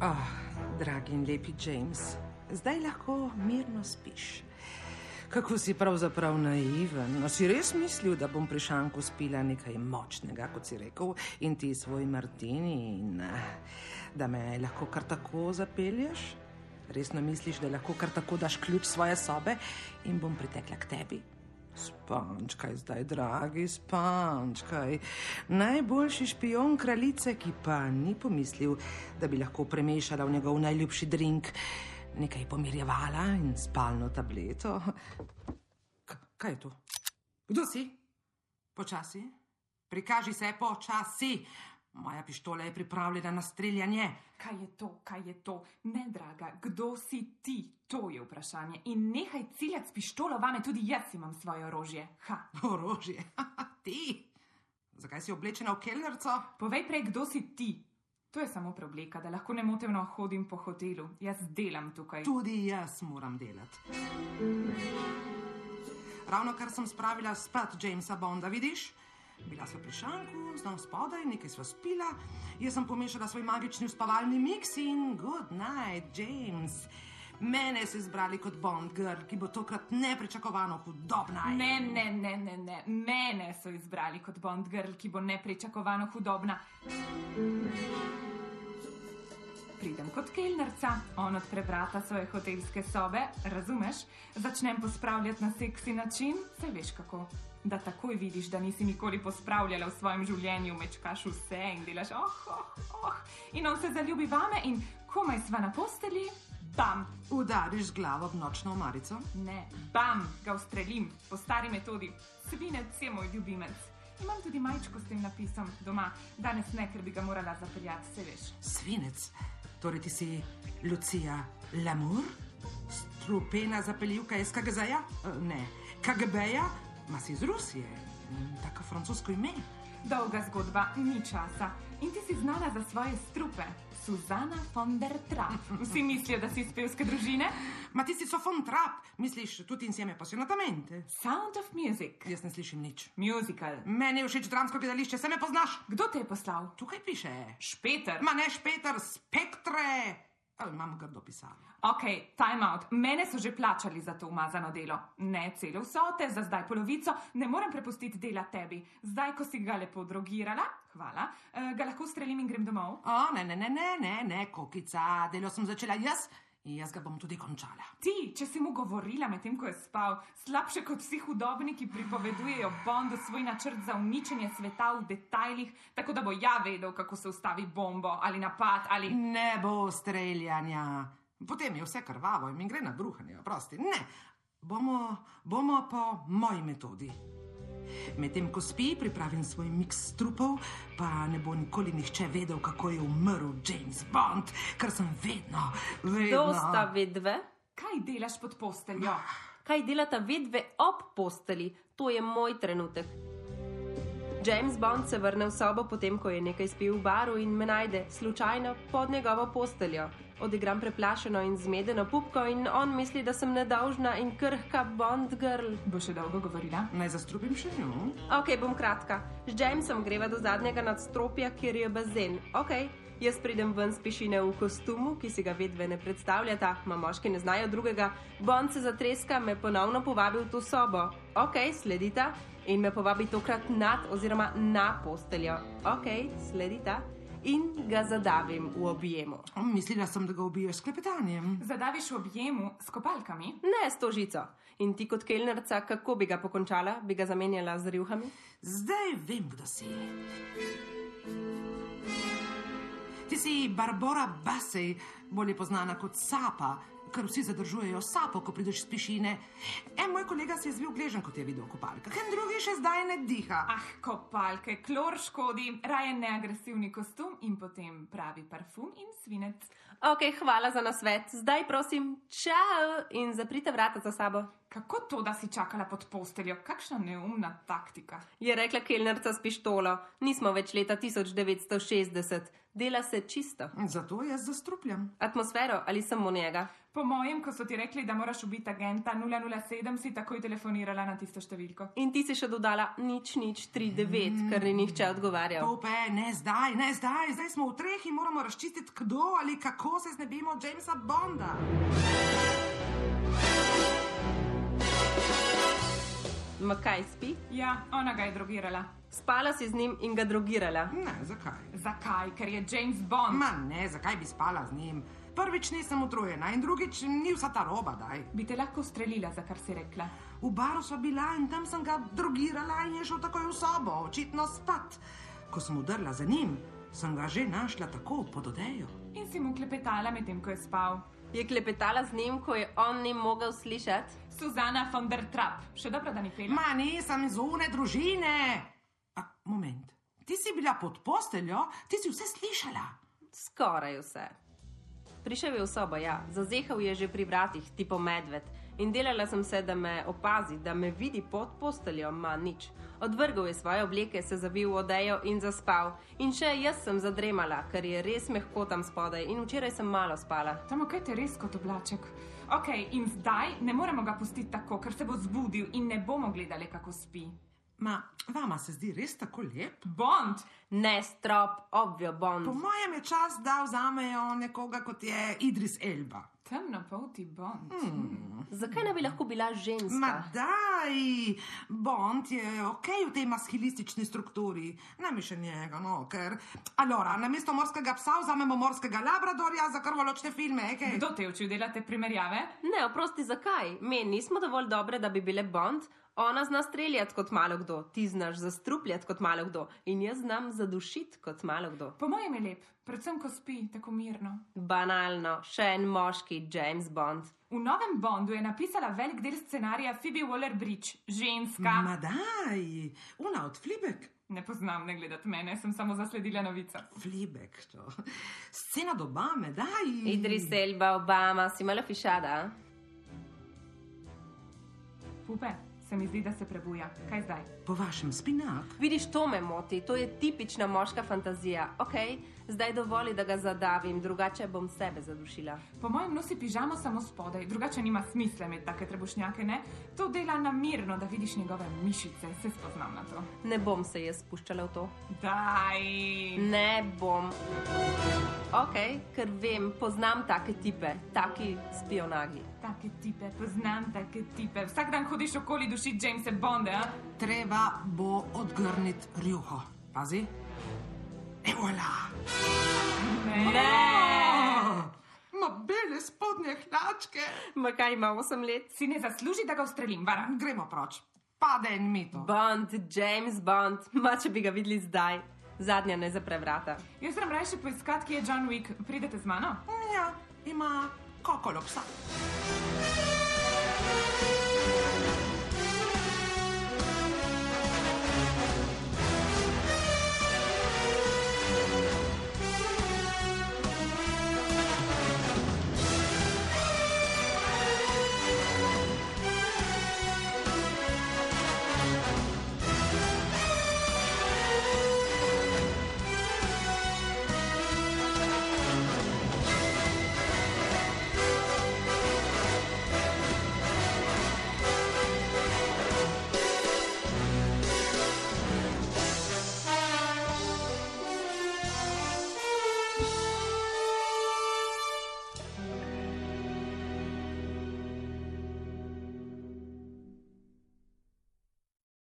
Oh, dragi in lepi James, zdaj lahko mirno spiš. Kako si pravzaprav naiven? No, si res mislil, da bom pri šanku spila nekaj močnega, kot si rekel, in ti svoj martini, in da me lahko kar tako zapelješ? Resno misliš, da lahko kar tako daš ključ svoje sobe in bom pritekla k tebi? Spančkaj zdaj, dragi, spančkaj. Najboljši špion kraljice, ki pa ni pomislil, da bi lahko premešala v njegov najljubši drink nekaj pomirjevala in spalno tableto. K kaj je to? Kdo si? Počasi. Prikaži se počasi. Moja pištola je pripravljena na streljanje. Kaj je to, kaj je to? Ne, draga, kdo si ti? To je vprašanje. In nehaj ciljati s pištolo, vame tudi jaz imam svoje orožje. Ha. Orožje, ti. Zakaj si oblečena v kelnerco? Povej prej, kdo si ti? To je samo preobleka, da lahko nemoteno hodim po hotelu. Jaz delam tukaj. Tudi jaz moram delati. Ravno kar sem spravila spat Jamesa Bonda, vidiš? Bila sva pri šanku, znam spodaj, nekaj sva spila, jaz sem pomešala svoj magični uspavalni miks in good night, James. Mene so izbrali kot Bond girl, ki bo tokrat nepričakovano hudobna. Ne, ne, ne, ne, ne. Mene so izbrali kot Bond girl, ki bo nepričakovano hudobna. Pridem kot kelnerca, on odpre vrata svoje hotelske sobe, razumeš? Začnem pospravljati na seksi način, saj veš kako. Da takoj vidiš, da nisi nikoli pospravljala v svojem življenju, mečkaš vse in delaš, oh, oh, oh. In on se zaljubi vame in komaj sva na posteli, bam. Udariš glavo v nočno omarico? Ne, bam, ga ustrelim, po stari metodi. Svinec je moj ljubimec. Imam tudi majčko s tem napisom doma, danes ne, ker bi ga morala zapeljati, se veš. Svinec, torej ti si Lucija Lamur, strupena zapeljivka iz KGZ-ja? Eh, Ne, KGB-ja, ma si iz Rusije, Mm, tako francosko ime. Dolga zgodba, ni časa. In ti si znana za svoje strupe. Suzana von der Trapp. Vsi mislijo, da si iz pevske družine. Ma ti si so von Trapp, misliš tutti insieme appassionatamente? Sound of Music. Jaz ne slišim nič. Musical. Meni je všeč dramsko gledališče, se me poznaš? Kdo te je poslal? Tukaj piše. Špeter. Ma ne špeter, spektre. Ali imam grdo pisanje? Ok, time out. Mene so že plačali za to umazano delo. Ne cele vsote, za zdaj polovico, ne morem prepustiti dela tebi. Zdaj, ko si ga lepo drogirala, hvala, eh, ga lahko strelim in grem domov. O, ne, ne, ne, ne, ne, ne, kokica, delo sem začela jaz in jaz ga bom tudi končala. Ti, če si mu govorila medtem, ko je spal, slabše kot vsi hudobniki pripovedujejo Bondu svoj načrt za uničenje sveta v detajlih, tako da bo ja vedel, kako se ustavi bombo ali napad ali. Ne bo streljanja. Potem je vse krvavo in mi gre na bruhanje, prosti. Ne, bomo, bomo po moji metodi. Medtem ko spi, pripravim svoj miks trupov, pa ne bo nikoli nihče vedel, kako je umrl James Bond, ker sem vedno, vedno. Kdo sta vedve? Kaj delaš pod posteljo? Kaj delata vedve ob posteli? To je moj trenutek. James Bond se vrne v sobo, potem ko je nekaj spil v baru in me najde, slučajno pod njegovo posteljo. Odigram preplašeno in zmedeno pupko in on misli, da sem nedolžna in krhka Bond girl. Bo še dolgo govorila? Naj zastrupim še njo. Ok, bom kratka. Z Jamesom greva do zadnjega nadstropja, kjer je bazen. Ok, jaz pridem ven z pišine v kostumu, ki si ga vedve ne predstavljata, ma moški ne znajo drugega. Bond se zatreska, me ponovno povabi v to sobo. Ok, sledita in me povabi tokrat nad oziroma na posteljo. Ok, sledita in ga zadavim v objemu. Mislila sem, da ga ubiješ s klepetanjem. Zadaviš v objemu s kopalkami? Ne s to žico. In ti kot kelnerca, kako bi ga pokončala? Bi ga zamenjala z rjuhami? Zdaj vem, kdo si. Ti si Barbara Basej, bolje znana kot Sapa, ker vsi zadržujejo sapo, ko prideš z pišine. En moj kolega se je zvil gležen, kot je videl v kopalkah, en drugi še zdaj ne diha. Ah, kopalke, klor škodi, raje neagresivni kostum in potem pravi parfum in svinec. Ok, hvala za nasvet. Zdaj prosim, čau in zaprite vrata za sabo. Kako to, da si čakala pod posteljo? Kakšna neumna taktika. Je rekla kelnerca s pištolo. Nismo več leta 1960. Dela se čisto. Zato jaz zastrupljam. Atmosfero ali samo njega? Po mojem, ko so ti rekli, da moraš ubiti agenta 007, si takoj telefonirala na tisto številko. In ti si še dodala nič, nič, 3-9, ker ni nihče odgovarjal. Pope, ne zdaj, ne zdaj, zdaj smo v treh in moramo razčistiti, kdo ali kako se znebimo Jamesa Bonda. Ma kaj spi? Ja, ona ga je drogirala. Spala si z njim in ga drogirala. Ne, zakaj? Zakaj? Ker je James Bond. Ma ne, zakaj bi spala z njim? Prvič nisem utrujena in drugič ni vsa ta roba, daj. Bi te lahko ustrelila, za kar si rekla. V baru sva bila in tam sem ga drogirala in je šel takoj v sobo, očitno spat. Ko sem udrla za njim, sem ga že našla tako pod odejo. In si mu klepetala medtem, ko je spal. Je klepetala z njim, ko je on ni mogel slišati. Suzana von der Trapp, še dobro, da ni pela. Ma nisem iz une družine. A, moment, ti si bila pod posteljo, ti si vse slišala. Skoraj vse. Prišel je v sobo, ja, zazehal je že pri vratih, tipo medved. In delala sem se, da me opazi, da me vidi pod posteljo, ma nič. Odvrgal je svoje obleke, se zavil v odejo in zaspal. In še jaz sem zadremala, ker je res mehko tam spodaj in včeraj sem malo spala. Tam kaj te res kot oblaček. Ok, in zdaj ne moremo ga pustiti tako, ker se bo zbudil in ne bomo gledali, kako spi. Ma, vama se zdi res tako lep? Bond! Ne strop, obvio Po bond. mojem je čas, da vzamejo nekoga kot je Idris Elba. Temnopolti Bond. Hmm. Zakaj ne bi lahko bila ženska? Ma daj, Bond je ok v tej maskilistični strukturi. Ne mi še njega, no, ker. Allora, na mesto morskega psa vzamemo morskega labradorja za krvoločne filme, okay? Kdo te učil delati primerjave? Ne, oprosti, zakaj? Mi nismo dovolj dobre, da bi bile bond. Ona zna streljati kot malo kdo, ti znaš zastrupljati kot malo kdo in jaz znam zadušiti kot malo kdo. Po mojem je lep, predvsem ko spi tako mirno. Banalno, še en moški James Bond. V novem Bondu je napisala velik del scenarija Phoebe Waller-Bridge, ženska. Ma daj, una od Flibek. Ne poznam, ne gledati mene, sem samo zasledila novico. Flibek, to. Scena do Obame, daj. Idris Elba, Obama, si malo fišada. Pupe, se mi zdi, da se prebuja. Kaj zdaj? Po vašem spinak. Vidiš, to me moti, to je tipična moška fantazija. Ok, zdaj dovoli, da ga zadavim, drugače bom sebe zadušila. Po mojem nosi pižamo samo spodaj, drugače nima smisla imeti take trebušnjake, ne? To dela namirno, da vidiš njegove mišice, se spoznam na to. Ne bom se jaz spuščala v to. Daj! Ne bom. Ok, ker vem, poznam take tipe, taki spionagi. Take tipe, poznam take tipe. Vsak dan hodiš okoli dušiti Jamesa Bonda, a? Treba bo odgrniti rjuho. Pazi. E voilà. Ne! Ma bele spodnje hlačke. Ma kaj ima 8 let? Si ne zasluži, da ga ustrelim, vara. Gremo proč. Pade en mito. Bond, James Bond, ma če bi ga videli zdaj. Zadnja ne zapre vrata. Jaz sem raje poiskati, kje je John Wick. Pridete z mano? Ja, ima kokolo psa.